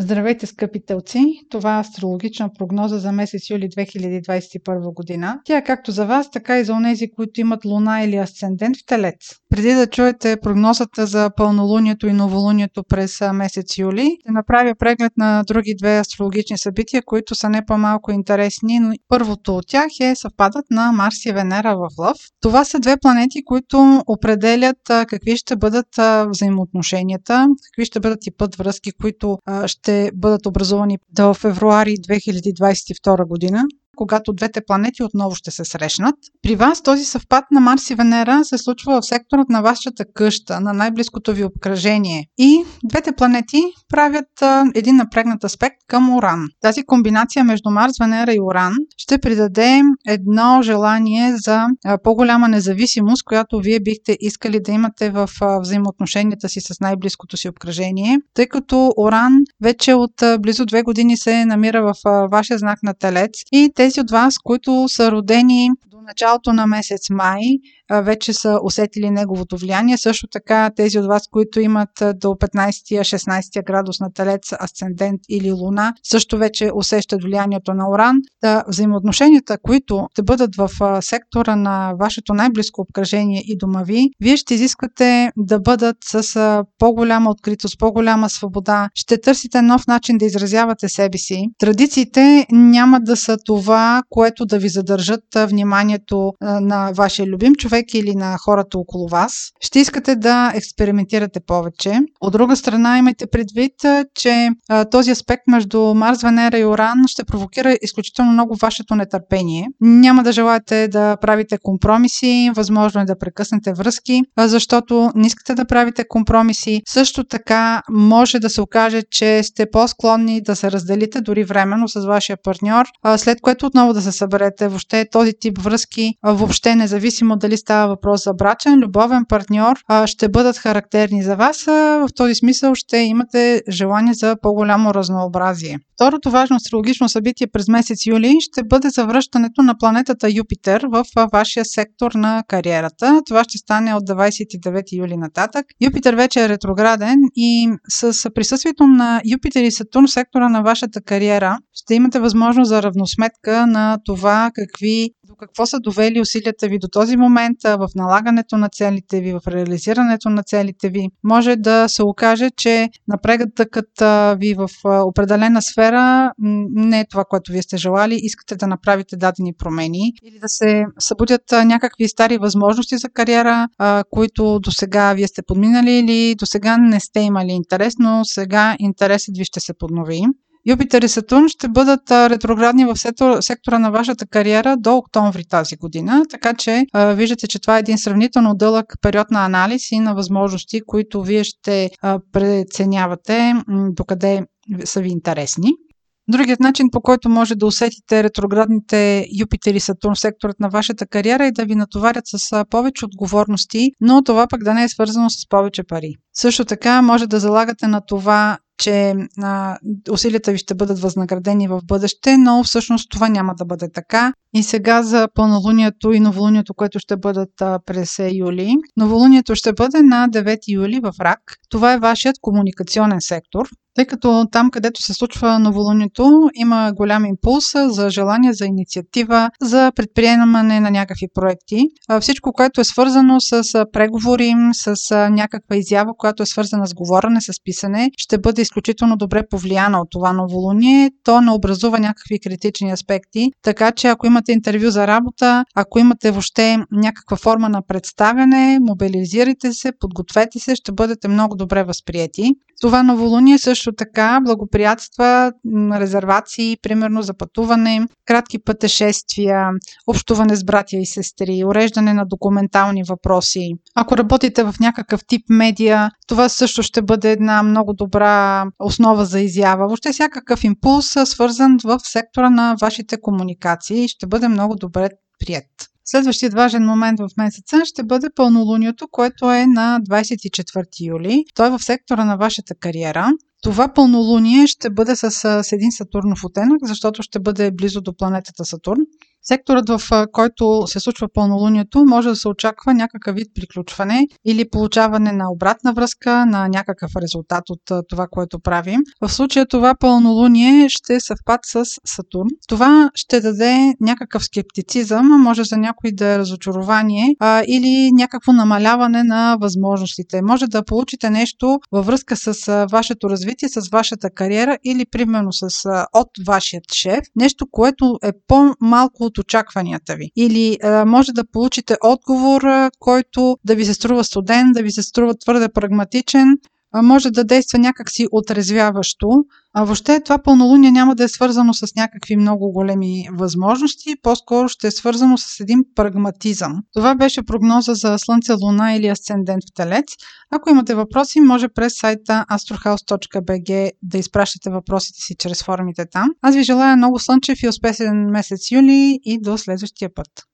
Здравейте, скъпи телци! Това е астрологична прогноза за месец юли 2021 година. Тя е както за вас, така и за онези, които имат луна или асцендент в телец. Преди да чуете прогнозата за пълнолунието и новолунието през месец юли, ще направя преглед на други две астрологични събития, които са не по-малко интересни, но първото от тях е съвпадът на Марс и Венера в Лъв. Това са две планети, които определят какви ще бъдат взаимоотношенията, какви ще бъдат и път връзки, които ще бъдат образувани до февруари 2022 година когато двете планети отново ще се срещнат. При вас този съвпад на Марс и Венера се случва в секторът на вашата къща, на най-близкото ви обкръжение. И двете планети правят а, един напрегнат аспект към Уран. Тази комбинация между Марс, Венера и Уран ще придаде едно желание за а, по-голяма независимост, която вие бихте искали да имате в а, взаимоотношенията си с най-близкото си обкръжение, тъй като Уран вече от а, близо две години се намира в а, вашия знак на Телец и те тези от вас, които са родени до началото на месец май, вече са усетили неговото влияние. Също така тези от вас, които имат до 15-16 градус на Телец, Асцендент или Луна, също вече усещат влиянието на Оран. Да, взаимоотношенията, които ще бъдат в сектора на вашето най-близко обкръжение и дома ви, вие ще изисквате да бъдат с по-голяма откритост, по-голяма свобода. Ще търсите нов начин да изразявате себе си. Традициите няма да са това, което да ви задържат вниманието на вашия любим човек човек или на хората около вас, ще искате да експериментирате повече. От друга страна, имайте предвид, че този аспект между Марс, Венера и Оран ще провокира изключително много вашето нетърпение. Няма да желаете да правите компромиси, възможно е да прекъснете връзки, защото не искате да правите компромиси. Също така може да се окаже, че сте по-склонни да се разделите дори временно с вашия партньор, след което отново да се съберете. Въобще този тип връзки, въобще независимо дали става въпрос за брачен, любовен партньор, ще бъдат характерни за вас. В този смисъл ще имате желание за по-голямо разнообразие. Второто важно астрологично събитие през месец юли ще бъде завръщането на планетата Юпитер в вашия сектор на кариерата. Това ще стане от 29 юли нататък. Юпитер вече е ретрограден и с присъствието на Юпитер и Сатурн в сектора на вашата кариера ще имате възможност за равносметка на това какви какво са довели усилията ви до този момент в налагането на целите ви, в реализирането на целите ви. Може да се окаже, че напрегътъкът ви в определена сфера не е това, което вие сте желали. Искате да направите дадени промени или да се събудят някакви стари възможности за кариера, които до сега вие сте подминали или до сега не сте имали интерес, но сега интересът ви ще се поднови. Юпитер и Сатурн ще бъдат ретроградни в сектора на вашата кариера до октомври тази година, така че виждате, че това е един сравнително дълъг период на анализ и на възможности, които вие ще преценявате докъде са ви интересни. Другият начин, по който може да усетите ретроградните Юпитер и Сатурн в секторът на вашата кариера е да ви натоварят с повече отговорности, но това пък да не е свързано с повече пари. Също така може да залагате на това че а, усилията ви ще бъдат възнаградени в бъдеще, но всъщност това няма да бъде така. И сега за пълнолунието и новолунието, което ще бъдат а, през юли. Новолунието ще бъде на 9 юли в Рак. Това е вашият комуникационен сектор тъй като там, където се случва новолунието, има голям импулс за желание за инициатива, за предприемане на някакви проекти. Всичко, което е свързано с преговори, с някаква изява, която е свързана с говорене, с писане, ще бъде изключително добре повлияна от това новолуние. То не образува някакви критични аспекти, така че ако имате интервю за работа, ако имате въобще някаква форма на представяне, мобилизирайте се, подгответе се, ще бъдете много добре възприяти. Това новолуние също така благоприятства резервации, примерно за пътуване, кратки пътешествия, общуване с братя и сестри, уреждане на документални въпроси. Ако работите в някакъв тип медия, това също ще бъде една много добра основа за изява. Въобще всякакъв импулс, свързан в сектора на вашите комуникации, ще бъде много добре прият. Следващият важен момент в месеца ще бъде пълнолунието, което е на 24 юли. Той е в сектора на вашата кариера. Това пълнолуние ще бъде с, с един Сатурнов оттенък, защото ще бъде близо до планетата Сатурн. Секторът, в който се случва пълнолунието, може да се очаква някакъв вид приключване или получаване на обратна връзка на някакъв резултат от това, което правим. В случая това пълнолуние ще съвпад с Сатурн. Това ще даде някакъв скептицизъм, може за някой да е разочарование а, или някакво намаляване на възможностите. Може да получите нещо във връзка с вашето развитие, с вашата кариера или примерно с, от вашият шеф, нещо, което е по-малко очакванията ви. Или а, може да получите отговор, който да ви се струва студен, да ви се струва твърде прагматичен, може да действа някакси отрезвяващо. А въобще това пълнолуние няма да е свързано с някакви много големи възможности, по-скоро ще е свързано с един прагматизъм. Това беше прогноза за Слънце, Луна или Асцендент в Телец. Ако имате въпроси, може през сайта astrohouse.bg да изпращате въпросите си чрез формите там. Аз ви желая много слънчев и успешен месец юли и до следващия път.